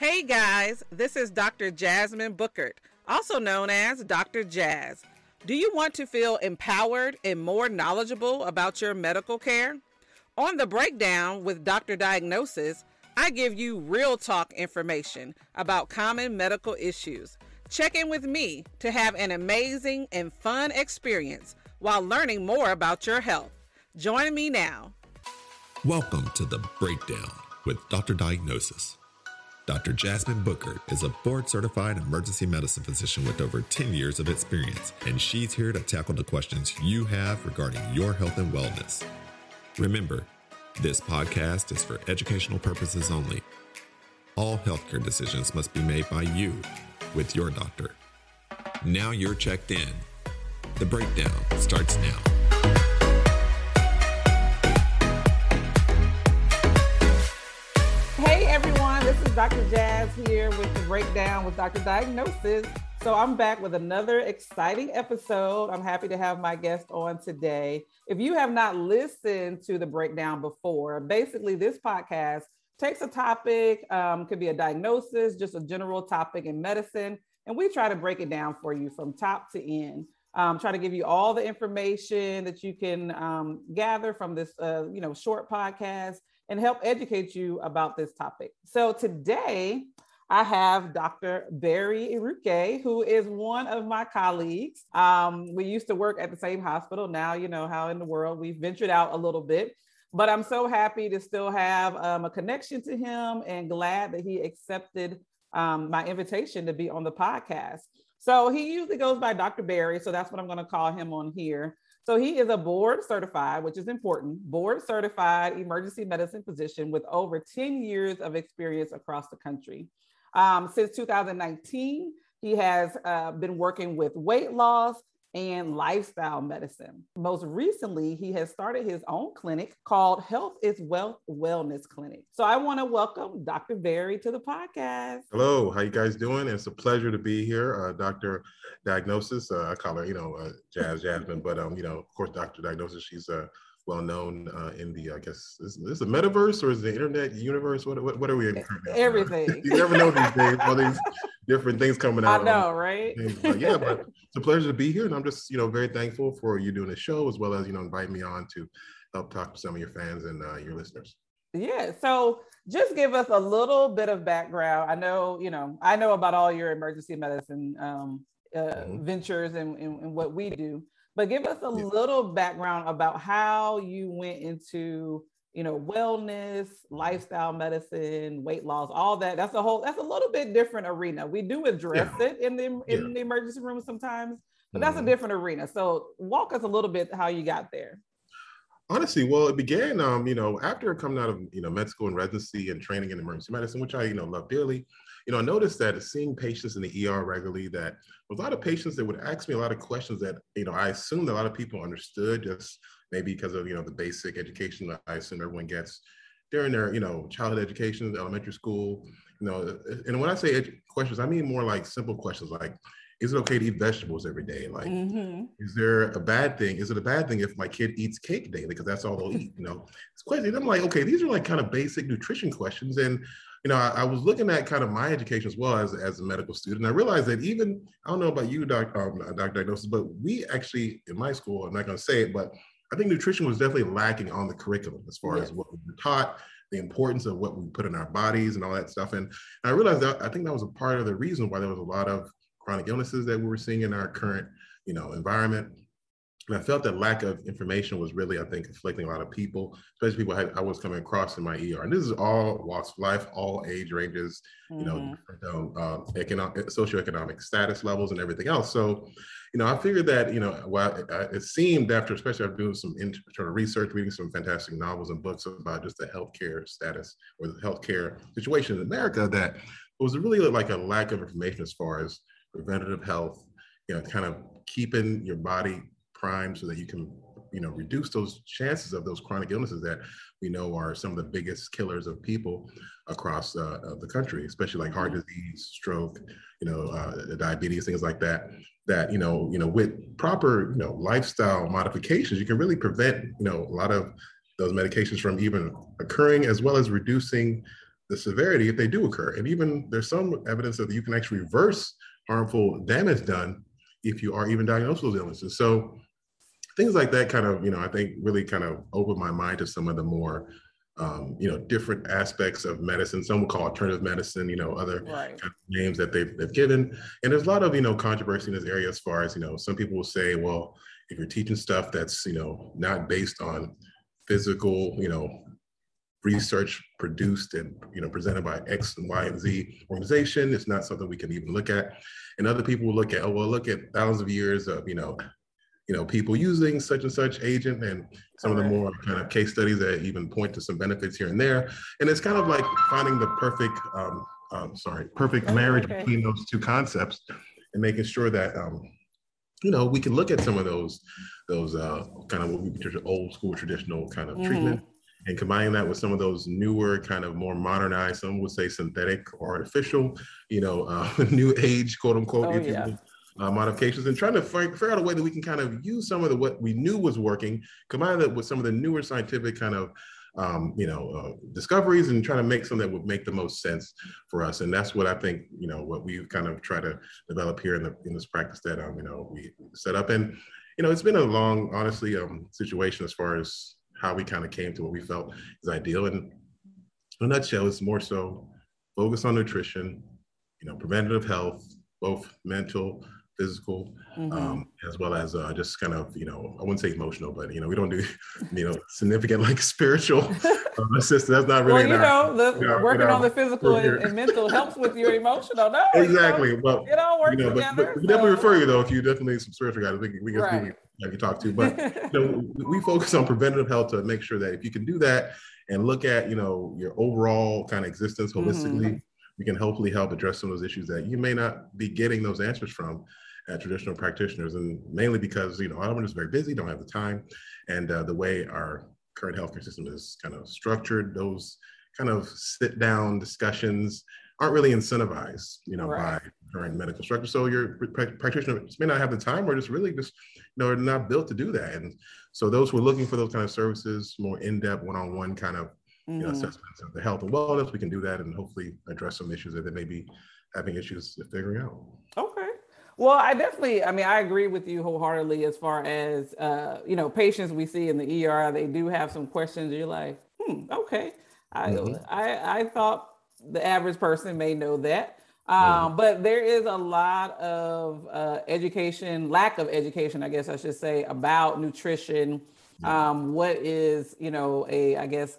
Hey guys, this is Dr. Jasmine Booker, also known as Dr. Jazz. Do you want to feel empowered and more knowledgeable about your medical care? On the breakdown with Dr. Diagnosis, I give you real talk information about common medical issues. Check in with me to have an amazing and fun experience while learning more about your health. Join me now. Welcome to the Breakdown with Dr. Diagnosis. Dr. Jasmine Booker is a board certified emergency medicine physician with over 10 years of experience, and she's here to tackle the questions you have regarding your health and wellness. Remember, this podcast is for educational purposes only. All healthcare decisions must be made by you with your doctor. Now you're checked in. The breakdown starts now. Dr. Jazz here with the breakdown with Dr. Diagnosis. So I'm back with another exciting episode. I'm happy to have my guest on today. If you have not listened to the breakdown before, basically this podcast takes a topic, um, could be a diagnosis, just a general topic in medicine, and we try to break it down for you from top to end. Um, try to give you all the information that you can um, gather from this, uh, you know, short podcast and help educate you about this topic. So today, I have Dr. Barry Iruke, who is one of my colleagues. Um, we used to work at the same hospital. Now, you know how in the world we've ventured out a little bit, but I'm so happy to still have um, a connection to him and glad that he accepted um, my invitation to be on the podcast. So he usually goes by Dr. Barry. So that's what I'm going to call him on here. So he is a board certified, which is important, board certified emergency medicine physician with over 10 years of experience across the country. Um, since 2019, he has uh, been working with weight loss, and lifestyle medicine. Most recently, he has started his own clinic called Health is Wealth Wellness Clinic. So I want to welcome Dr. Barry to the podcast. Hello, how you guys doing? It's a pleasure to be here. Uh, Dr. Diagnosis, uh, I call her, you know, uh, Jazz Jasmine, but um, you know, of course, Dr. Diagnosis, she's a uh, well known uh, in the, I guess, is this a metaverse or is the internet universe? What, what, what are we in? Everything. you never know these days, all these different things coming out. I know, right? But yeah, but it's a pleasure to be here. And I'm just, you know, very thankful for you doing the show as well as, you know, inviting me on to help talk to some of your fans and uh, your listeners. Yeah. So just give us a little bit of background. I know, you know, I know about all your emergency medicine um, uh, mm-hmm. ventures and, and, and, what we do but give us a yeah. little background about how you went into you know wellness lifestyle medicine weight loss all that that's a whole that's a little bit different arena we do address yeah. it in the in yeah. the emergency room sometimes but that's mm-hmm. a different arena so walk us a little bit how you got there honestly well it began um you know after coming out of you know med school and residency and training in emergency medicine which i you know love dearly you know, I noticed that seeing patients in the ER regularly, that a lot of patients that would ask me a lot of questions that, you know, I assumed a lot of people understood just maybe because of, you know, the basic education that I assume everyone gets during their, you know, childhood education, elementary school, you know, and when I say edu- questions, I mean more like simple questions like, is it okay to eat vegetables every day? Like, mm-hmm. is there a bad thing? Is it a bad thing if my kid eats cake daily because that's all they'll eat? You know, it's questions. I'm like, okay, these are like kind of basic nutrition questions, and you know, I, I, was looking at kind of my education as well as, as a medical student. I realized that even, I don't know about you, Dr. Um, Dr. Diagnosis, but we actually, in my school, I'm not going to say it, but I think nutrition was definitely lacking on the curriculum as far as what we were taught, the importance of what we put in our bodies and all that stuff. And I realized that I think that was a part of the reason why there was a lot of chronic illnesses that we were seeing in our current, you know, environment. And I felt that lack of information was really, I think, afflicting a lot of people, especially people I, I was coming across in my ER. And this is all walks of life, all age ranges, mm-hmm. you know, mm-hmm. uh, economic, socioeconomic status levels and everything else. So, you know, I figured that, you know, well, it, it seemed after, especially after doing some internal research, reading some fantastic novels and books about just the healthcare status or the healthcare situation in America, that it was really like a lack of information as far as preventative health, you know, kind of keeping your body prime so that you can you know reduce those chances of those chronic illnesses that we know are some of the biggest killers of people across uh, the country especially like heart disease stroke you know uh, diabetes things like that that you know you know with proper you know lifestyle modifications you can really prevent you know a lot of those medications from even occurring as well as reducing the severity if they do occur. And even there's some evidence that you can actually reverse harmful damage done if you are even diagnosed with those illnesses. So things like that kind of, you know, I think really kind of opened my mind to some of the more um, you know, different aspects of medicine. Some will call alternative medicine, you know, other right. kind of names that they've, they've given. And there's a lot of, you know, controversy in this area as far as, you know, some people will say, well, if you're teaching stuff that's, you know, not based on physical, you know, research produced and, you know, presented by X and Y and Z organization, it's not something we can even look at. And other people will look at, oh, well, look at thousands of years of, you know, you know, people using such and such agent and some of the more kind of case studies that even point to some benefits here and there. And it's kind of like finding the perfect, um, um, sorry, perfect marriage okay. between those two concepts and making sure that, um, you know, we can look at some of those, those uh, kind of what we consider old school traditional kind of mm-hmm. treatment and combining that with some of those newer kind of more modernized, some would say synthetic or artificial, you know, uh, new age, quote unquote, oh, yeah. Uh, modifications and trying to figure out a way that we can kind of use some of the what we knew was working, combine that with some of the newer scientific kind of um, you know uh, discoveries and trying to make something that would make the most sense for us. And that's what I think you know what we kind of try to develop here in the in this practice that um, you know we set up. And you know it's been a long, honestly, um, situation as far as how we kind of came to what we felt is ideal. And in a nutshell, it's more so focus on nutrition, you know, preventative health, both mental, physical, mm-hmm. um, as well as uh, just kind of, you know, I wouldn't say emotional, but you know, we don't do, you know, significant like spiritual uh, assistance. That's not really. Well, you know, the, working on the physical and, and, mental helps with your emotional. No, exactly. You know, well, it all works you know, together. But, but we definitely refer you though if you definitely need some spiritual guidance. We, we, right. we, we, you talk to, but you know, we focus on preventative health to make sure that if you can do that and look at, you know, your overall kind of existence holistically. Mm-hmm we can hopefully help address some of those issues that you may not be getting those answers from at traditional practitioners, and mainly because you know a lot of them are just very busy, don't have the time, and uh, the way our current healthcare system is kind of structured, those kind of sit down discussions aren't really incentivized, you know, right. by current medical structure. So your practitioners may not have the time, or just really just you know are not built to do that. And so those who are looking for those kind of services, more in-depth, one-on-one kind of you know, mm-hmm. assessments of the health and wellness, we can do that and hopefully address some issues that they may be having issues figuring out. Okay. Well, I definitely, I mean, I agree with you wholeheartedly as far as, uh, you know, patients we see in the ER, they do have some questions. You're like, hmm, okay. I, mm-hmm. I, I thought the average person may know that. Um. But there is a lot of uh, education, lack of education, I guess I should say, about nutrition. Um, what is, you know, a, I guess,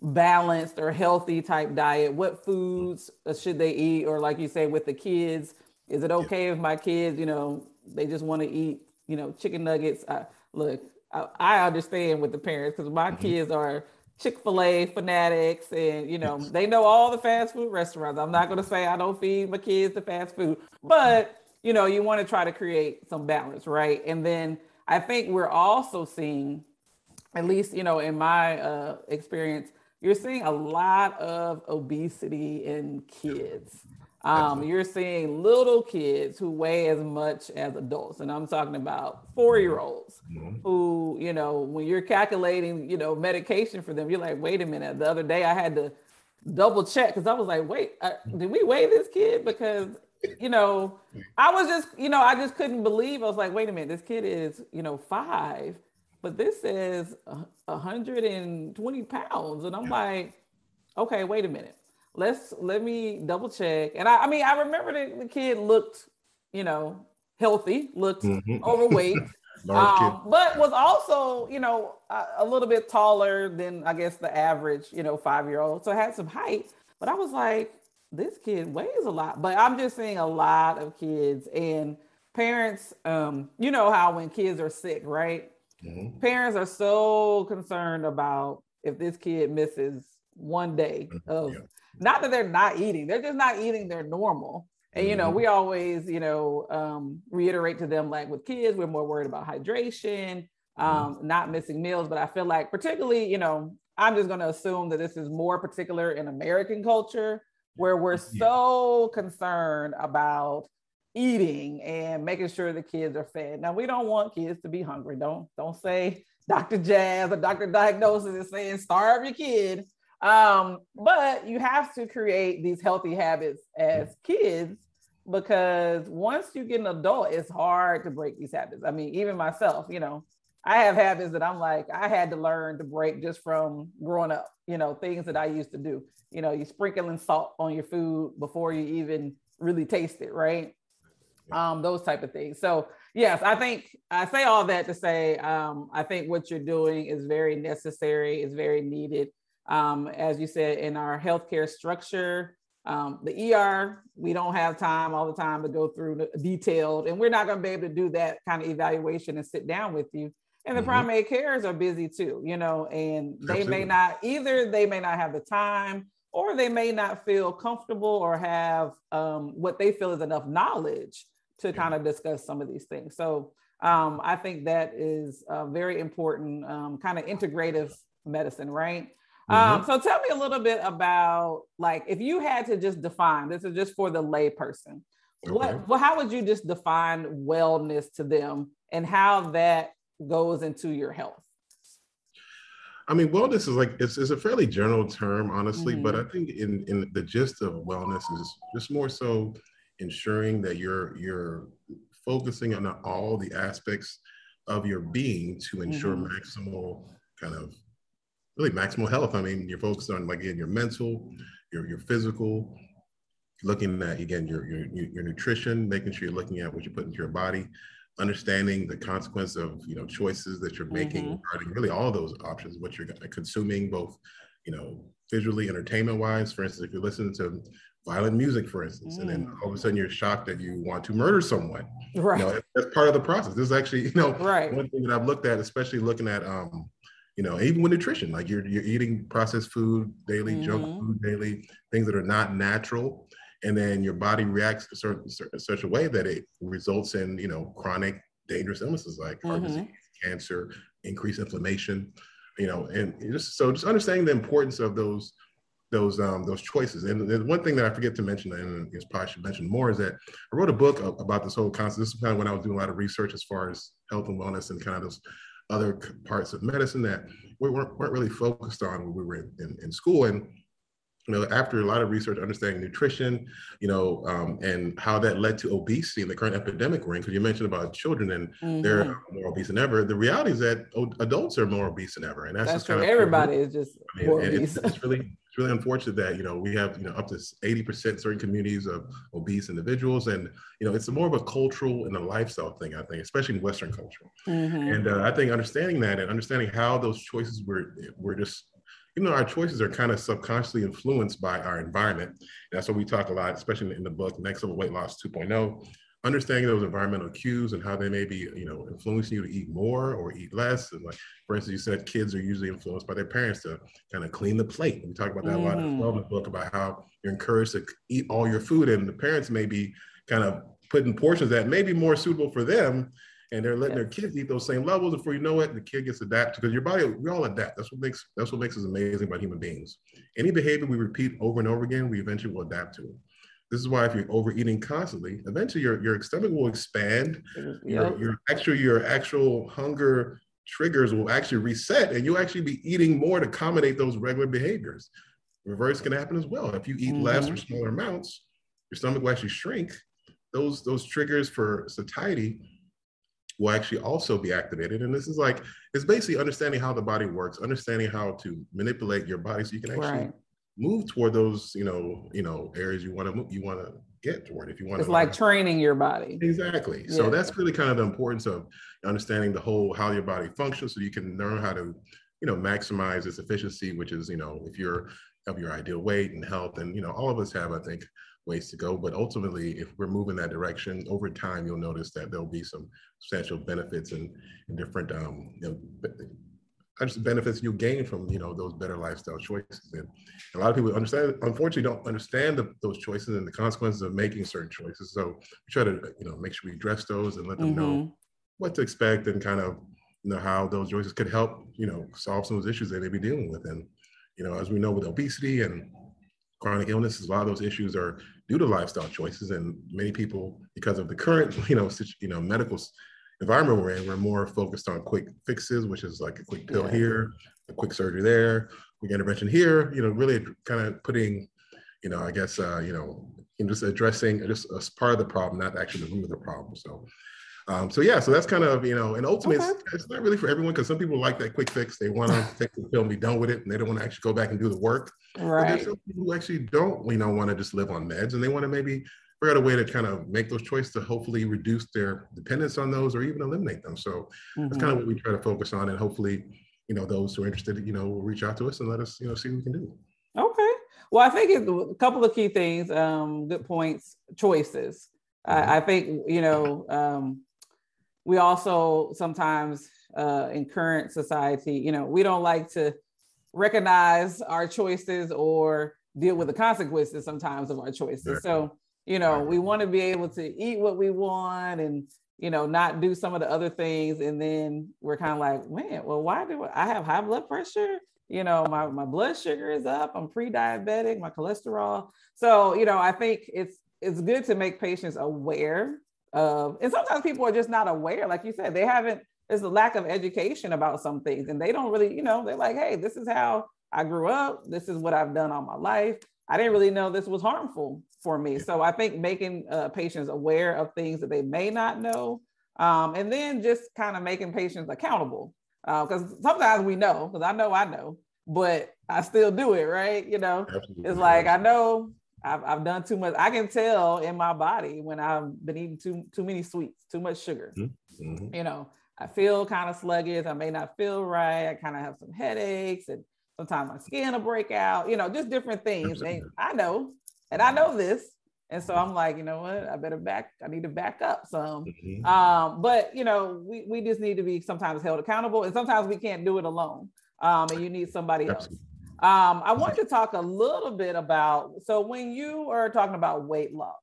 balanced or healthy type diet? What foods should they eat? Or, like you say, with the kids, is it okay if my kids, you know, they just want to eat, you know, chicken nuggets? I, look, I, I understand with the parents because my mm-hmm. kids are Chick-fil-A fanatics and you know they know all the fast food restaurants. I'm not gonna say I don't feed my kids the fast food, but you know, you want to try to create some balance, right? And then I think we're also seeing, at least, you know, in my uh, experience, you're seeing a lot of obesity in kids. Um, you're seeing little kids who weigh as much as adults, and I'm talking about four-year-olds mm-hmm. who, you know, when you're calculating, you know, medication for them, you're like, wait a minute. The other day, I had to double check because I was like, wait, uh, did we weigh this kid? Because, you know, I was just, you know, I just couldn't believe. I was like, wait a minute, this kid is, you know, five, but this says 120 pounds, and I'm like, okay, wait a minute let's let me double check. And I, I mean, I remember that the kid looked, you know, healthy, looked mm-hmm. overweight, um, but was also, you know, a, a, little bit taller than I guess the average, you know, five year old. So had some height. But I was like, this kid weighs a lot. But I'm just seeing a lot of kids and parents. Um, you know how when kids are sick, right? Mm-hmm. Parents are so concerned about if this kid misses one day mm-hmm. of yeah. Not that they're not eating, they're just not eating their normal. And you know, mm-hmm. we always, you know, um, reiterate to them like with kids, we're more worried about hydration, mm-hmm. um, mm-hmm. not missing meals. But I feel like, particularly, you know, I'm just going to assume that this is more particular in American culture, where we're so concerned about eating and making sure the kids are fed. Now, we don't want kids to be hungry. Don't don't say Dr. Jazz or Dr. Diagnosis is saying starve your kid. Um, but you have to create these healthy habits as kids because once you get an adult, it's hard to break these habits. I mean, even myself, you know, I have habits that I'm like, I had to learn to break just from growing up, you know, things that I used to do. You know, you sprinkling salt on your food before you even really taste it, right? Um, those type of things. So yes, I think I say all that to say um, I think what you're doing is very necessary, is very needed. Um, as you said, in our healthcare structure, um, the ER, we don't have time all the time to go through the detailed, and we're not going to be able to do that kind of evaluation and sit down with you. And the mm-hmm. primary cares are busy too, you know, and they Absolutely. may not either, they may not have the time or they may not feel comfortable or have um, what they feel is enough knowledge to kind of discuss some of these things. So um, I think that is a very important um, kind of integrative medicine, right? Um, mm-hmm. so tell me a little bit about like if you had to just define this is just for the layperson. Okay. What well, how would you just define wellness to them and how that goes into your health? I mean, wellness is like it's, it's a fairly general term, honestly, mm-hmm. but I think in in the gist of wellness is just more so ensuring that you're you're focusing on all the aspects of your being to ensure mm-hmm. maximal kind of really maximal health. I mean, you're focused on like again your mental, your your physical, looking at again your your your nutrition, making sure you're looking at what you put into your body, understanding the consequence of you know choices that you're making mm-hmm. regarding really all those options, what you're consuming, both you know visually, entertainment wise. For instance, if you're listening to violent music, for instance, mm. and then mm. all of a sudden you're shocked that you want to murder someone. Right. You know, that's part of the process. This is actually, you know, right. one thing that I've looked at, especially looking at, um, you know, even with nutrition, like you're you're eating processed food daily, mm-hmm. junk food daily, things that are not natural, and then your body reacts a certain, such a way that it results in, you know, chronic dangerous illnesses like mm-hmm. heart disease, cancer, increased inflammation, you know, and just so just understanding the importance of those those um, those choices. And there's one thing that I forget to mention, and I probably should mention more, is that I wrote a book about this whole concept. This is kind of when I was doing a lot of research as far as health and wellness and kind of those other parts of medicine that we weren't, weren't really focused on when we were in, in, in school. And you know, after a lot of research, understanding nutrition, you know, um, and how that led to obesity and the current epidemic we're in, because you mentioned about children and mm-hmm. they're more obese than ever. The reality is that adults are more obese than ever, and that's, that's just kind of everybody is just I mean, more obese. It's, it's, really it's really unfortunate that you know we have you know up to 80% certain communities of obese individuals and you know it's more of a cultural and a lifestyle thing i think especially in western culture mm-hmm. and uh, i think understanding that and understanding how those choices were were just even though our choices are kind of subconsciously influenced by our environment and that's what we talk a lot especially in the book next level weight loss 2.0 understanding those environmental cues and how they may be, you know, influencing you to eat more or eat less. And like, for instance, you said kids are usually influenced by their parents to kind of clean the plate. We talk about that mm. a lot in the book about how you're encouraged to eat all your food, and the parents may be kind of putting portions that may be more suitable for them. And they're letting their kids eat those same levels. Before you know it, the kid gets adapted because your body, we all adapt. That's what makes that's what makes us amazing about human beings. Any behavior we repeat over and over again, we eventually will adapt to it. This is why if you're overeating constantly, eventually your, your stomach will expand. Yep. Your, your actual your actual hunger triggers will actually reset, and you'll actually be eating more to accommodate those regular behaviors. Reverse can happen as well. If you eat mm-hmm. less or smaller amounts, your stomach will actually shrink. Those those triggers for satiety will actually also be activated. And this is like it's basically understanding how the body works, understanding how to manipulate your body so you can actually right move toward those you know you know areas you want to move, you want to get toward if you want it's to like training your body exactly yeah. so that's really kind of the importance of understanding the whole how your body functions so you can learn how to you know maximize its efficiency which is you know if you're of your ideal weight and health and you know all of us have i think ways to go but ultimately if we're moving that direction over time you'll notice that there'll be some substantial benefits and, and different um, you know, just benefits you gain from you know those better lifestyle choices and a lot of people understand unfortunately don't understand the, those choices and the consequences of making certain choices so we try to you know make sure we address those and let them mm-hmm. know what to expect and kind of you know how those choices could help you know solve some of those issues they may be dealing with and you know as we know with obesity and chronic illnesses a lot of those issues are due to lifestyle choices and many people because of the current you know you know medical environment we're in, we're more focused on quick fixes, which is like a quick pill yeah. here, a quick surgery there, quick intervention here, you know, really kind of putting, you know, I guess, uh, you know, just addressing just as part of the problem, not actually the root of the problem. So, um, so yeah, so that's kind of you know, and ultimately, okay. it's, it's, not really for everyone because some people like that quick fix. They want to take the pill and be done with it, and they don't want to actually go back and do the work. Right. But there's some people who actually don't, you know, want to just live on meds, and they want to maybe figure out a way to kind of make those choices to hopefully reduce their dependence on those or even eliminate them. So mm-hmm. that's kind of what we try to focus on, and hopefully, you know, those who are interested, you know, will reach out to us and let us, you know, see what we can do. Okay. Well, I think it's a couple of key things, um, good points, choices. Mm-hmm. I, I, think, you know, um, we also sometimes uh, in current society, you know, we don't like to recognize our choices or deal with the consequences sometimes of our choices. So, you know, we want to be able to eat what we want and, you know, not do some of the other things. And then we're kind of like, man, well, why do I have high blood pressure? you know my, my blood sugar is up i'm pre-diabetic my cholesterol so you know i think it's it's good to make patients aware of and sometimes people are just not aware. Like you said they haven't there's a lack of education about some things and they don't really you know they're like hey this is how i grew up. This is what i've done all my life. I didn't really know this was harmful for me. So i think making uh, patients aware of things that they may not know um, and then just kind of making patients accountable because uh, sometimes we know because i know i know but i still do it right? You know? Absolutely. it's like i know I've, I've done too much i can tell in my body when i've been eating too too many sweets too much sugar mm-hmm. you know i feel kind of sluggish i may not feel right i kind of have some headaches and sometimes my skin will break out you know just different things and i know and i know this and so I'm like, you know what? I better back. I need to back up some. Mm-hmm. Um, but you know, we we just need to be sometimes held accountable, and sometimes we can't do it alone. Um, and you need somebody else. Um, I want to talk a little bit about. So when you are talking about weight loss,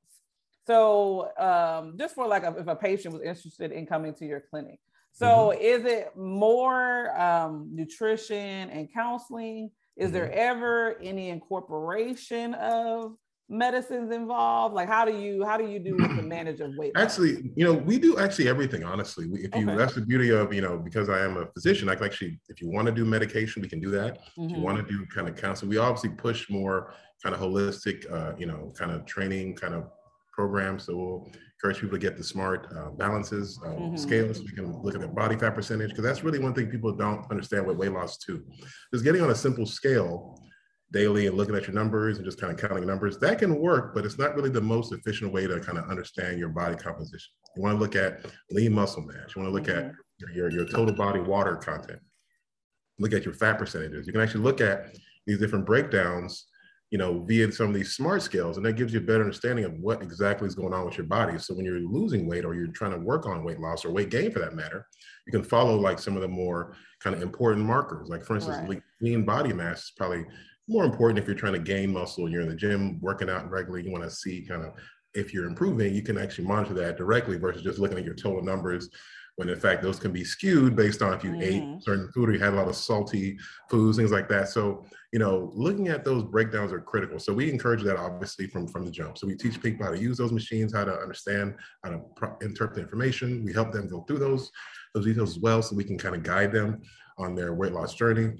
so um, just for like a, if a patient was interested in coming to your clinic, so mm-hmm. is it more um, nutrition and counseling? Is mm-hmm. there ever any incorporation of medicines involved? Like how do you how do you do the manage of weight? Loss? Actually, you know, we do actually everything. Honestly, we, if you okay. that's the beauty of you know because I am a physician, I can actually if you want to do medication, we can do that. Mm-hmm. If you mm-hmm. want to do kind of counseling, we obviously push more kind of holistic, uh, you know, kind of training kind of programs. So we'll encourage people to get the smart uh, balances uh, mm-hmm. scales so we can look at their body fat percentage because that's really one thing people don't understand with weight loss too. Is getting on a simple scale daily and looking at your numbers and just kind of counting numbers, that can work, but it's not really the most efficient way to kind of understand your body composition. You want to look at lean muscle mass. You want to look at mm-hmm. your, your total body water content. Look at your fat percentages. You can actually look at these different breakdowns, you know, via some of these smart scales, and that gives you a better understanding of what exactly is going on with your body. So when you're losing weight or you're trying to work on weight loss or weight gain for that matter, you can follow like some of the more kind of important markers. Like for instance, right. lean body mass is probably more important if you're trying to gain muscle you're in the gym working out regularly, you want to see kind of if you're improving, you can actually monitor that directly versus just looking at your total numbers when in fact those can be skewed based on if you mm-hmm. ate certain food or you had a lot of salty foods, things like that. So, you know, looking at those breakdowns are critical. So we encourage that obviously from, from the jump. So we teach people how to use those machines, how to understand, how to pro- interpret information. We help them go through those, those details as well so we can kind of guide them on their weight loss journey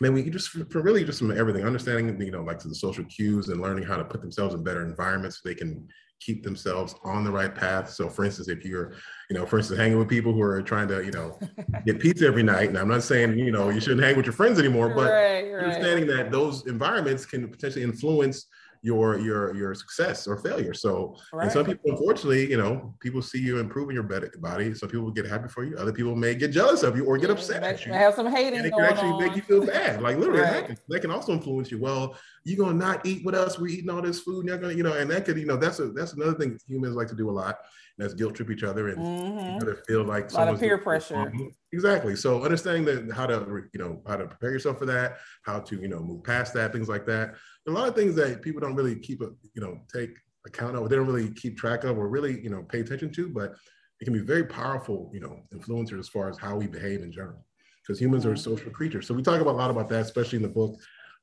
man, we just for really just from everything, understanding you know like to the social cues and learning how to put themselves in better environments so they can keep themselves on the right path. So, for instance, if you're, you know, for instance, hanging with people who are trying to, you know, get pizza every night, and I'm not saying, you know, you shouldn't hang with your friends anymore, but right, right. understanding that those environments can potentially influence your your your success or failure. So right. and some people, unfortunately, you know, people see you improving your body. Some people get happy for you. Other people may get jealous of you or get upset at you. Have some hating. And it can actually on. make you feel bad. Like literally, right. that, can, that can also influence you. Well, you're gonna not eat with us. We're eating all this food. And you're gonna, you know, and that could, you know, that's a that's another thing humans like to do a lot. That's guilt trip each other and mm-hmm. feel like a lot of peer pressure. Exactly. So understanding that how to you know how to prepare yourself for that, how to you know move past that, things like that. A lot of things that people don't really keep a you know take account of, they don't really keep track of, or really you know pay attention to, but it can be very powerful you know influencers as far as how we behave in general, because humans mm-hmm. are social creatures. So we talk about a lot about that, especially in the book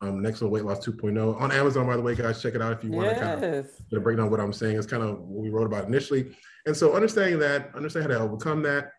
um, Next Level Weight Loss 2.0 on Amazon, by the way, guys, check it out if you want yes. to kind of break down what I'm saying. It's kind of what we wrote about initially. And so understanding that, understand how to overcome that,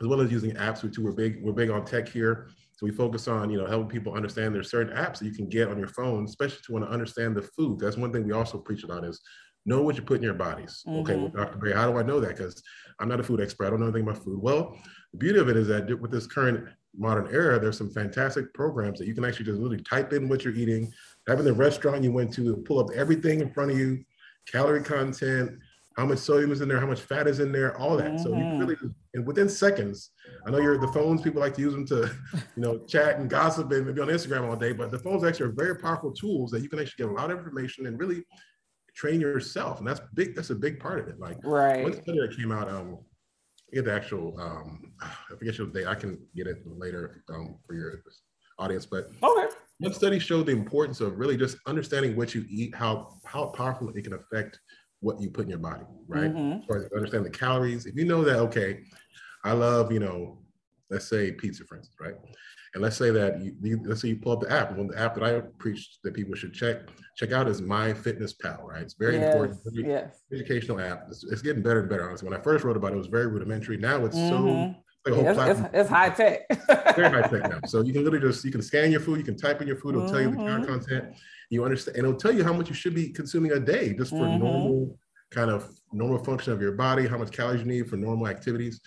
as well as using apps, which we're big, we're big on tech here. So we focus on, you know, helping people understand there's certain apps that you can get on your phone, especially to want to understand the food. That's one thing we also preach about is know what you put in your bodies. Mm-hmm. Okay, well, Dr. Barry, how do I know that? Because I'm not a food expert. I don't know anything about food. Well, the beauty of it is that with this current modern era, there's some fantastic programs that you can actually just literally type in what you're eating, type in the restaurant you went to, pull up everything in front of you, calorie content, how much sodium is in there, how much fat is in there, all that. Mm-hmm. So you can mm-hmm. really, and within seconds, I know you're the phones, people like to use them to, you know, chat and gossip and maybe on Instagram all day, but the phones actually are very powerful tools that you can actually get a lot of information and really train yourself. And that's big, that's a big part of it. Like right. one study that came out, um, get the actual, um, I forget your date, I can get it later um, for your audience, but okay. one study showed the importance of really just understanding what you eat, how, how powerful it can affect what you put in your body, right? Mm-hmm. Or understand the calories. If you know that, okay, I love, you know, let's say pizza, for instance, right? And let's say that you, you let's say you pull up the app. One the app that I preach that people should check check out is MyFitnessPal, right? It's very yes, important, very yes. educational app. It's, it's, getting better and better. Honestly, when I first wrote about it, it was very rudimentary. Now it's mm-hmm. so like yeah, it's, it's, it's, high tech. very high tech now. So you can literally just you can scan your food, you can type in your food, it'll mm-hmm. tell you the mm-hmm. content. You understand, and it'll tell you how much you should be consuming a day just for mm-hmm. normal kind of normal function of your body, how much calories you need for normal activities.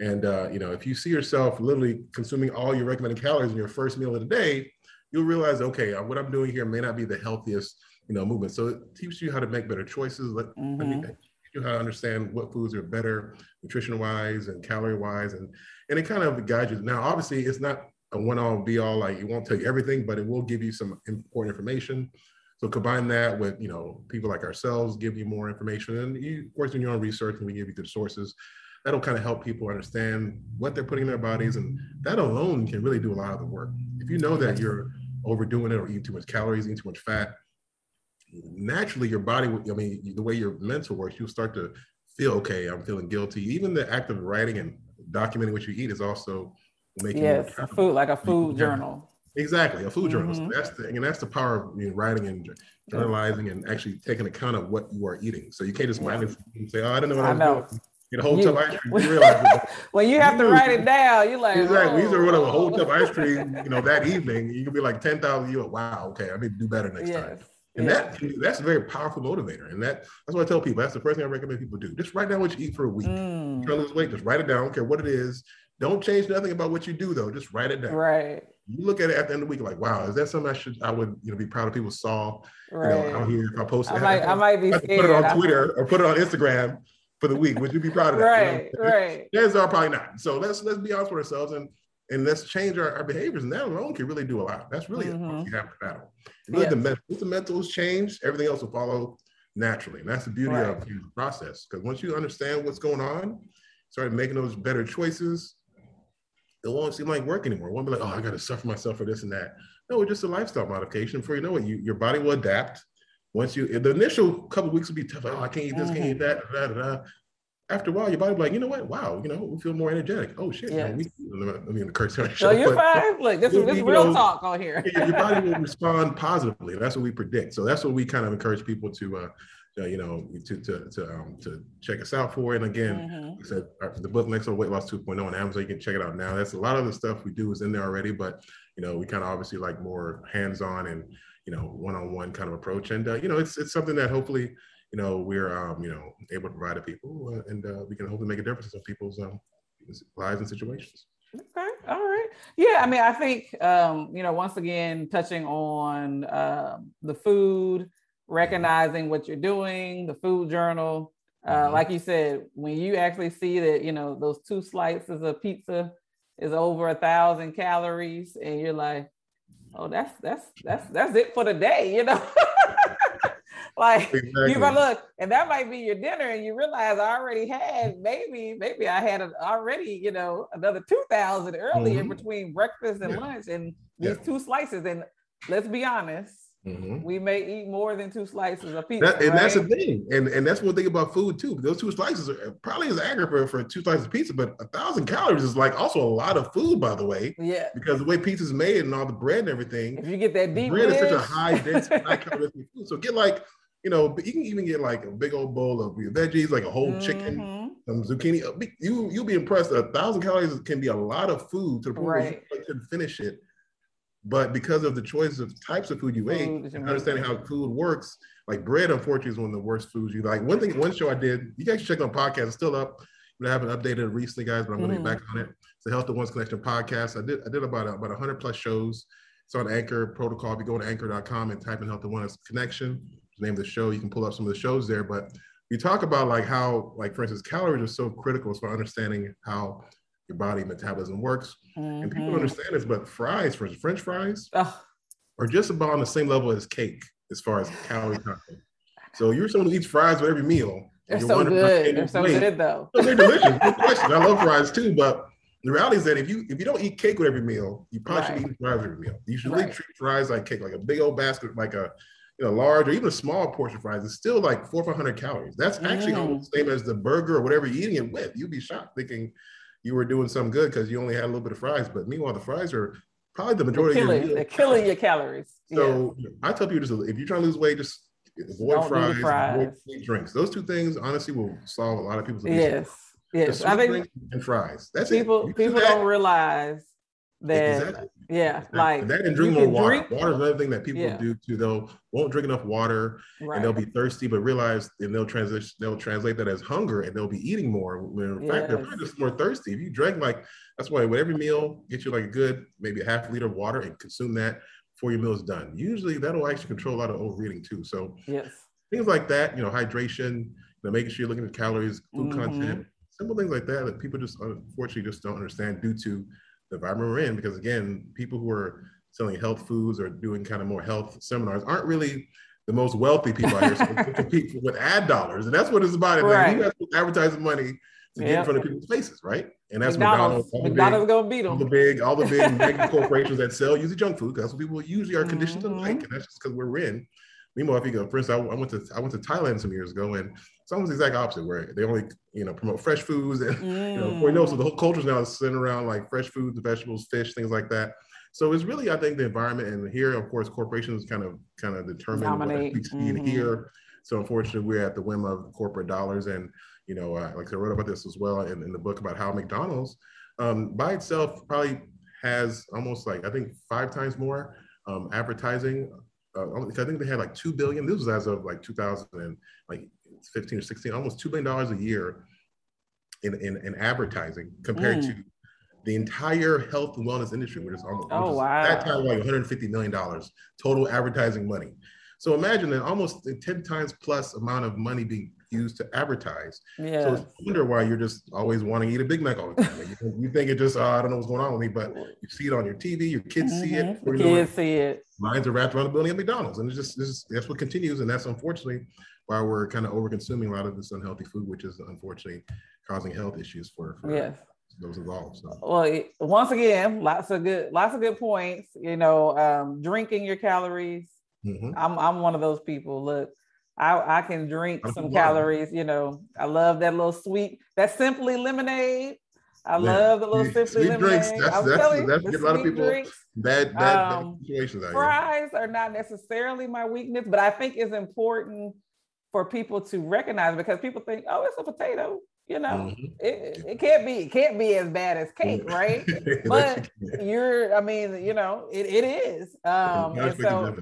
And uh, you know, if you see yourself literally consuming all your recommended calories in your first meal of the day, you'll realize, okay, uh, what I'm doing here may not be the healthiest, you know, movement. So it teaches you how to make better choices. Let, mm-hmm. You how to understand what foods are better nutrition wise and calorie wise, and and it kind of guides you. Now, obviously, it's not a one all be all. Like it won't tell you everything, but it will give you some important information. So combine that with, you know, people like ourselves give you more information and you, of course, doing your own research and we give you the sources. That'll kind of help people understand what they're putting in their bodies. And that alone can really do a lot of the work. If you know that you're overdoing it or eating too much calories, eating too much fat, naturally your body, I mean, the way your mental works, you'll start to feel, okay, I'm feeling guilty. Even the act of writing and documenting what you eat is also making yes, a food like a food journal. Exactly, a food journal. Mm-hmm. So that's the and that's the power of you know, writing and journalizing and actually taking account of what you are eating. So you can't just yeah. and say, "Oh, I don't know what I, I know. doing." Get a whole you, tub of ice cream. You realize when you have you to write it down, you're like, exactly. These are what a whole tub of ice cream. You know, that evening you can be like ten thousand. You're like, wow, okay, I need to do better next yes. time. And yes. that that's a very powerful motivator. And that that's what I tell people. That's the first thing I recommend people do. Just write down what you eat for a week. Mm. Try to lose weight. Just write it down. I don't care what it is. Don't change nothing about what you do though. Just write it down. Right you look at it at the end of the week, like, wow, is that something I should, I would, you know, be proud of people saw, right. you know, out here. If I post it, I might, I, I might be put it on Twitter or put it on Instagram for the week. Would you be proud of that? Right, you know? right. Chances are probably not. So let's let's be honest with ourselves and and let's change our, our behaviors. And that alone can really do a lot. That's really mm-hmm. you have to battle. Really, the mental, the mentals change, everything else will follow naturally. And that's the beauty right. of the process. Because once you understand what's going on, start making those better choices, it won't seem like work anymore. It won't be like, oh, I got to suffer myself for this and that. No, it's just a lifestyle modification. Before you know it, you, your body will adapt. Once you, the initial couple weeks will be tough. Oh, I can't eat this, mm-hmm. can't eat that. Da, da, da. After a while, your body be like, you know what? Wow, you know, we feel more energetic. Oh shit! Yeah. we, I mean, the curse. So you're fine. Look, this is real know, talk on here. your body will respond positively. That's what we predict. So that's what we kind of encourage people to uh, uh, you know, to to to um, to check us out for. And again, mm-hmm. like I said the book Next Level Weight Loss 2.0 on Amazon. You can check it out now. That's a lot of the stuff we do is in there already, but you know, we kind of obviously like more hands-on and you know, one-on-one kind of approach. And uh, you know, it's it's something that hopefully you know we're um, you know able to provide to people, uh, and uh, we can hopefully make a difference in people's um, lives and situations. Okay. All right. Yeah. I mean, I think, um, you know, once again, touching on uh, the food, recognizing what you're doing, the food journal. Uh, mm-hmm. Like you said, when you actually see that, you know, those two slices of pizza is over a thousand calories, and you're like, oh, that's that's that's that's it for the day, you know. like exactly. you might look, and that might be your dinner, and you realize I already had maybe maybe I had already you know another two thousand earlier mm-hmm. between breakfast and yeah. lunch, and these yeah. two slices. And let's be honest, Mm-hmm. We may eat more than two slices of pizza. That, and right? that's the thing. And and that's one thing about food too. Those two slices are probably as accurate for two slices of pizza, but a thousand calories is like also a lot of food, by the way. Yeah. Because the way pizza is made and all the bread and everything. If you get that deep bread dish. is such a high dense, high calorie food. So get like, you know, you can even get like a big old bowl of veggies, like a whole mm-hmm. chicken some zucchini. Uh, you you'll be impressed. A thousand calories can be a lot of food to the point right. where you couldn't finish it. But because of the choice of types of food you food, ate, and understanding how food works, like bread, unfortunately, is one of the worst foods you like. One thing, one show I did, you guys should check on podcast. It's still up. I haven't updated recently, guys, but I'm going to mm. get back on it. It's the Health at Once Connection podcast. I did I did about about 100 plus shows. It's on Anchor Protocol. If you go to anchor.com and type in Health at Once Connection, name of the show, you can pull up some of the shows there. But we talk about like how, like for instance, calories are so critical for understanding how your body metabolism works. Mm-hmm. And people mm-hmm. understand this, but fries, for French fries, are just about on the same level as cake as far as calorie content. So you're someone who eats fries with every meal. They're so good. They're so weight. good though. they're delicious. I love fries too, but the reality is that if you if you don't eat cake with every meal, you probably right. should eat fries with every meal. You should right. really treat fries like cake, like a big old basket, like a know, large or even a small portion of fries. It's still like four or five hundred calories. That's actually mm. the same as the burger or whatever you're eating it with. You'd be shocked thinking you were doing something good because you only had a little bit of fries. But meanwhile, the fries are probably the majority they're killing, of your They're killing your calories. So yeah. I tell people just if you're trying to lose weight, just avoid Don't fries, fries. avoid drinks. Those two things honestly will solve a lot of people's yes. Yes, I think and fries. That's people. it. People don't realize that exactly. Yeah, like that and drink more water. Drink, water is another thing that people yeah. do too. They'll won't drink enough water right. and they'll be thirsty, but realize and they'll transition they'll translate that as hunger and they'll be eating more. When in yes. fact they're just more thirsty. If you drink like that's why with every meal, get you like a good maybe a half liter of water and consume that before your meal is done. Usually that'll actually control a lot of overeating too. So yes, things like that, you know, hydration, you know, making sure you're looking at calories, food mm-hmm. content, simple things like that that people just unfortunately just don't understand due to the environment we're in. Because again, people who are selling health foods or doing kind of more health seminars aren't really the most wealthy people out here. So they compete with ad dollars, and that's what it's about. Right. Like, has advertising money to yep. get in front of people's faces, right? And that's McDonald's. McDonald's, McDonald's big, gonna beat them. All the big, all the big mega corporations that sell usually junk food. That's what people usually are conditioned mm-hmm. to like, and that's just because we're in. Meanwhile, if you go, for instance, I, I, went to I went to Thailand some years ago, and it's almost the exact opposite, where they only you know promote fresh foods, and mm. you know, you know, so the whole culture now centered around like fresh foods, vegetables, fish, things like that. So it's really, I think, the environment, and here, of course, corporations kind of kind of determine Dominate. what mm-hmm. here. So unfortunately, we're at the whim of corporate dollars, and you know, uh, like I wrote about this as well in, in the book about how McDonald's um, by itself probably has almost like I think five times more um, advertising uh, I think they had like two billion. This was as of like 2015 like or 16, almost two billion dollars a year in, in, in advertising compared mm. to the entire health and wellness industry, which is almost oh, wow. that time like 150 million dollars total advertising money. So imagine that almost 10 times plus amount of money being used to advertise. Yeah. So it's wonder why you're just always wanting to eat a Big Mac all the time. you, you, think it just, oh, I don't know what's going on with me, but you see it on your TV, your kids mm-hmm. see it. Mm-hmm. kids see it. Lines are wrapped around the building at McDonald's. And it's just, it's just, that's what continues. And that's unfortunately why we're kind of over consuming a lot of this unhealthy food, which is unfortunately causing health issues for, for yes. those involved. So. Well, once again, lots of good, lots of good points. You know, um, drinking your calories. Mm-hmm. I'm, I'm one of those people. Look, I, I can drink some calories. You know, I love that little sweet, that simply lemonade. I yeah. love the little simply sweet lemonade. Drinks, that's, I'm that's, you, that's, a lot of people drinks, bad, bad, um, situations. Fries are not necessarily my weakness, but I think it's important for people to recognize because people think, oh, it's a potato. You know, mm-hmm. it, it can't be it can't be as bad as cake, right? but you're, I mean, you know, it, it is. Um, and so,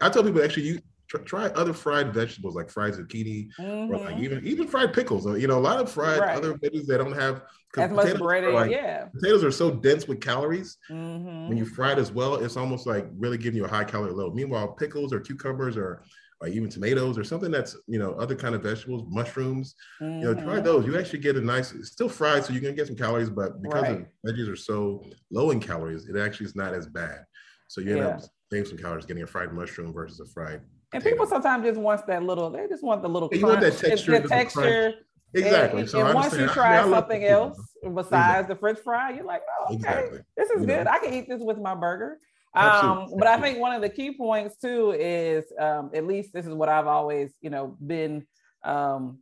I tell people actually, you try other fried vegetables like fried zucchini mm-hmm. or like mm-hmm. even even fried pickles. You know, a lot of fried right. other veggies that don't have as much bread. Like, yeah, potatoes are so dense with calories. Mm-hmm. When you fry it as well, it's almost like really giving you a high calorie load. Meanwhile, pickles or cucumbers or or even tomatoes or something that's you know other kind of vegetables, mushrooms. Mm-hmm. You know, try mm-hmm. those. You actually get a nice, still fried, so you can get some calories, but because right. veggies are so low in calories, it actually is not as bad. So you end yeah. up saving some calories getting a fried mushroom versus a fried and people sometimes just want that little, they just want the little crunch. You want that texture. The texture. Exactly. And, so and once you try I mean, something else besides exactly. the French fry, you're like, oh, okay, exactly. this is you good. Know? I can eat this with my burger. Um, but I think one of the key points too is, um, at least this is what I've always, you know, been um,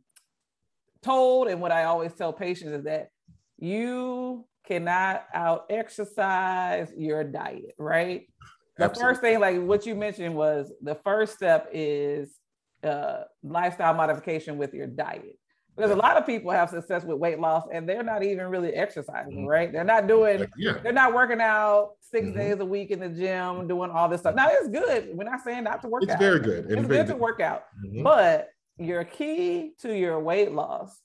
told, and what I always tell patients is that you cannot out exercise your diet, right? The Absolutely. first thing, like what you mentioned, was the first step is uh, lifestyle modification with your diet. Because a lot of people have success with weight loss and they're not even really exercising, mm-hmm. right? They're not doing, yeah. they're not working out 6 mm-hmm. days a week in the gym, doing all this stuff. Now it's good. We're not saying not to work it's out. It's very good. It's, it's good to work out. Mm-hmm. But your key to your weight loss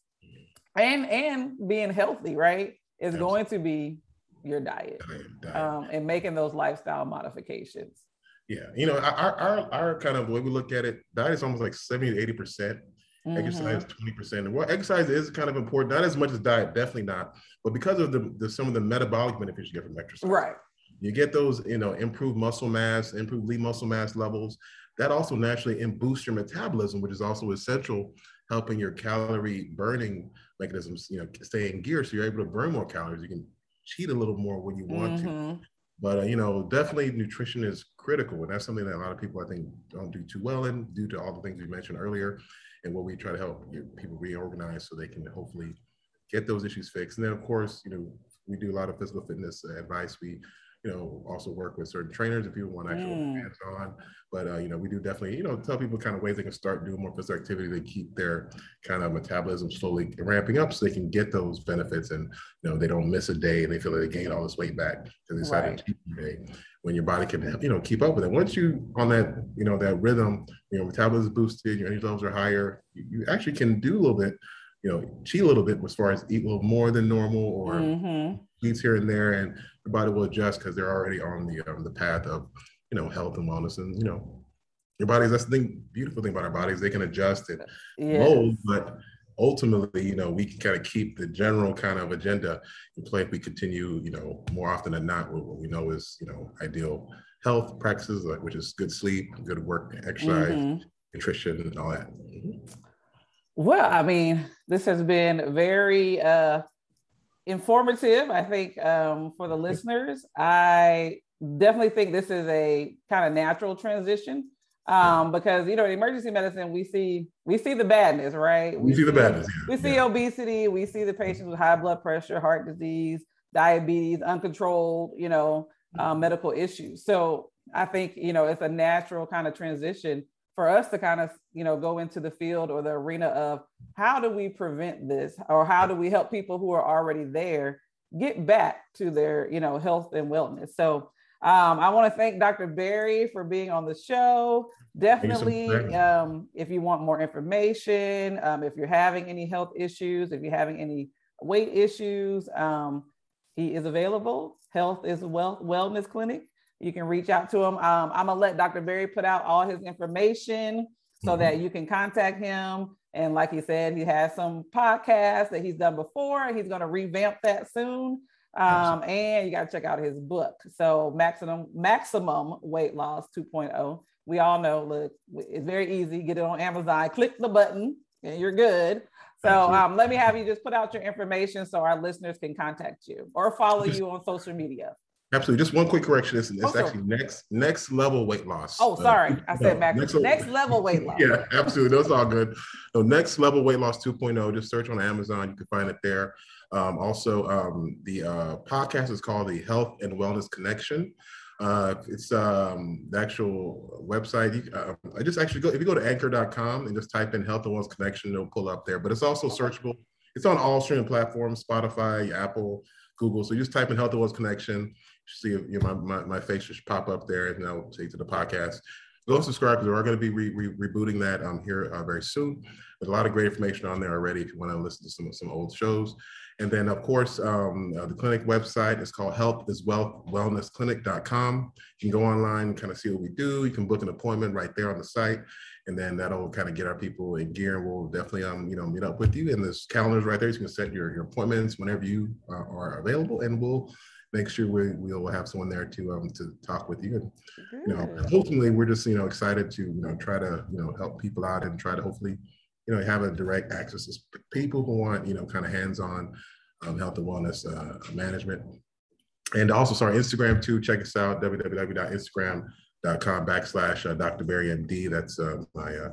and and being healthy, right, is Absolutely. going to be your diet, diet. Um, and making those lifestyle modifications. Yeah, you know, our, our our kind of way we look at it, diet is almost like 70 to 80 percent. Mm-hmm. Exercise 20%. Well, exercise is kind of important, not as much as diet, definitely not, but because of the, the some of the metabolic benefits you get from exercise. Right. You get those, you know, improved muscle mass, improved lean muscle mass levels. That also naturally boosts your metabolism, which is also essential, helping your calorie burning mechanisms, you know, stay in gear. So you're able to burn more calories. You can cheat a little more when you want mm-hmm. to. But uh, you know, definitely nutrition is critical, and that's something that a lot of people I think don't do too well in, due to all the things we mentioned earlier, and what we try to help people reorganize so they can hopefully get those issues fixed. And then, of course, you know, we do a lot of physical fitness advice. We you know, also work with certain trainers if people want actual mm. hands on. But uh, you know, we do definitely, you know, tell people kind of ways they can start doing more physical activity to keep their kind of metabolism slowly ramping up so they can get those benefits and you know they don't miss a day and they feel like they gain all this weight back because they decided right. to keep day when your body can you know keep up with it. Once you on that, you know, that rhythm, you know, metabolism is boosted, your energy levels are higher, you, you actually can do a little bit you know, cheat a little bit as far as eat a little more than normal or mm-hmm. eats here and there, and the body will adjust because they're already on the um, the path of you know health and wellness, and you know, your bodies. That's the thing, beautiful thing about our bodies; they can adjust and yes. mold, but ultimately, you know, we can kind of keep the general kind of agenda in play if we continue, you know, more often than not, what we know is, you know, ideal health practices, like which is good sleep, good work, exercise, mm-hmm. nutrition, and all that. Well, I mean, this has been very uh, informative, I think, um, for the listeners. I definitely think this is a kind of natural transition um, because you know in emergency medicine we see we see the badness, right? We, we see the badness. Yeah. We see yeah. obesity. We see the patients with high blood pressure, heart disease, diabetes, uncontrolled, you know, uh, medical issues. So I think you know it's a natural kind of transition for us to kind of you know go into the field or the arena of how do we prevent this or how do we help people who are already there get back to their you know health and wellness. So um, i want to thank dr barry for being on the show. Definitely um, if you want more information um, if you're having any health issues if you're having any weight issues um, he is available. Health is wealth wellness clinic you can reach out to him. Um, I'm gonna let Dr. Barry put out all his information so mm-hmm. that you can contact him. And like he said, he has some podcasts that he's done before. He's gonna revamp that soon. Um, and you got to check out his book. So maximum maximum weight loss 2.0. We all know, look, it's very easy. Get it on Amazon. Click the button, and you're good. So um, let me have you just put out your information so our listeners can contact you or follow you on social media. Absolutely. Just one quick correction. It's, it's actually next next level weight loss. Oh, sorry. Uh, I said no, next, next level weight loss. yeah, absolutely. That's all good. So next level weight loss 2.0. Just search on Amazon. You can find it there. Um, also, um, the uh, podcast is called the Health and Wellness Connection. Uh, it's um, the actual website. You, uh, I just actually go if you go to anchor.com and just type in Health and Wellness Connection, it'll pull up there. But it's also searchable. It's on all streaming platforms: Spotify, Apple, Google. So you just type in Health and Wellness Connection see you know, my, my, my face just pop up there and I'll take to the podcast. Go subscribe because we are going to be re- re- rebooting that um, here uh, very soon. There's a lot of great information on there already if you want to listen to some, some old shows. And then, of course, um, uh, the clinic website is called healthiswealthwellnessclinic.com. You can go online kind of see what we do. You can book an appointment right there on the site. And then that'll kind of get our people in gear. And we'll definitely, um, you know, meet up with you. And there's calendars right there. So you can set your, your appointments whenever you uh, are available. And we'll make sure we, we'll have someone there to um to talk with you and you know ultimately we're just you know excited to you know try to you know help people out and try to hopefully you know have a direct access to people who want you know kind of hands-on um, health and wellness uh, management. And also sorry instagram too check us out www.instagram.com backslash uh, dr barry md that's uh, my uh,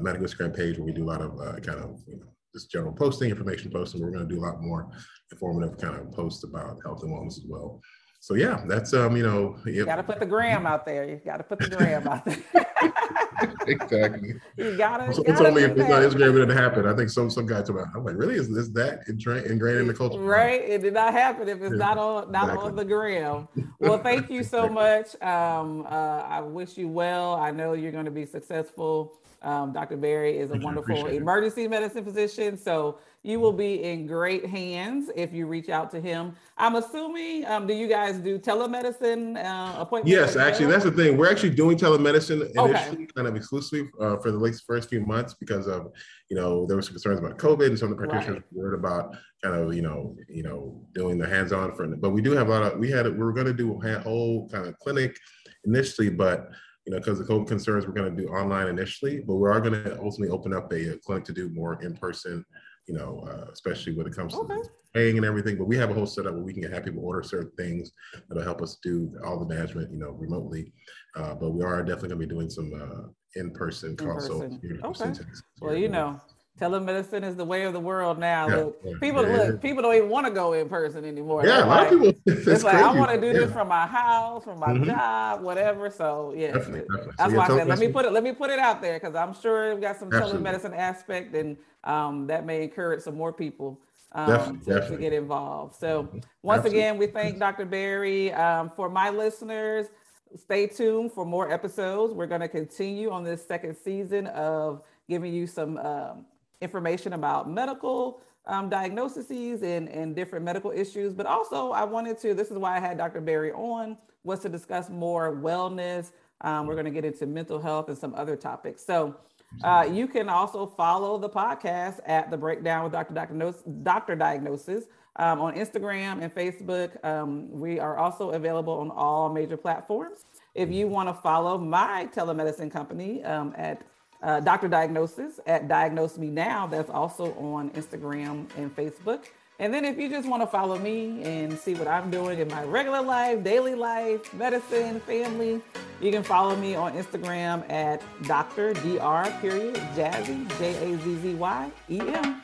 medical instagram page where we do a lot of uh, kind of you know just general posting information posting we're going to do a lot more informative kind of posts about health and wellness as well. So yeah, that's um, you know, you got to put the gram out there. You got to put the gram out there. exactly. You gotta. Someone told me if it's not Instagram, it didn't happen. I think some some guy told me. I'm like, really? Is this that ingrained, ingrained in the culture? Right. It did not happen if it's not on not exactly. on the gram. Well, thank you so much. Um, uh, I wish you well. I know you're going to be successful. Um, Dr. Barry is a wonderful emergency medicine physician. So you will be in great hands if you reach out to him. I'm assuming, um, do you guys do telemedicine uh, appointments? Yes, actually, that's the thing. We're actually doing telemedicine initially, okay. kind of exclusively uh, for the first few months because of, you know, there was concerns about COVID and some of the practitioners right. worried about kind of, you know, you know, doing the hands-on for. But we do have a lot of. We had we were going to do a whole kind of clinic initially, but you know, because the COVID concerns, we're going to do online initially, but we are going to ultimately open up a, a clinic to do more in person you know, uh, especially when it comes okay. to paying and everything. But we have a whole setup where we can have people order certain things that'll help us do all the management, you know, remotely. Uh, but we are definitely going to be doing some uh, in-person consults. Okay. Well, you know, telemedicine is the way of the world now. Yeah, look, yeah, people yeah. look, people don't even want to go in person anymore. Yeah, a lot like, of people. It's, it's like I want to do this from my house, from my mm-hmm. job, whatever. So yeah, definitely, definitely. that's so why I said let me put it let me put it out there because I'm sure we've got some Absolutely. telemedicine aspect and um, that may encourage some more people. Um, definitely, to, definitely. to, get involved. So, mm-hmm. once Absolutely. again, we thank Dr. Barry. Um, for my listeners, stay tuned for more episodes. We're going to continue on this second season of giving you some um, information about medical um, diagnoses and, and different medical issues. But also, I wanted to, this is why I had Dr. Barry on, was to discuss more wellness. Um, we're going to get into mental health and some other topics. So, uh, you can also follow the podcast at the Breakdown with Dr. Diagnosis, Dr. Diagnosis um, on Instagram and Facebook. Um, we are also available on all major platforms. If you want to follow my telemedicine company um, at uh, Dr. Diagnosis at Diagnose Me Now. That's also on Instagram and Facebook. And then if you just want to follow me and see what I'm doing in my regular life, daily life, medicine, family, you can follow me on Instagram at Dr. Dr. Period Jazzy J A Z Z Y E M.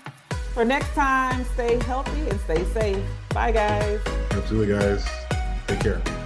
For next time, stay healthy and stay safe. Bye, guys. Absolutely, guys. Take care.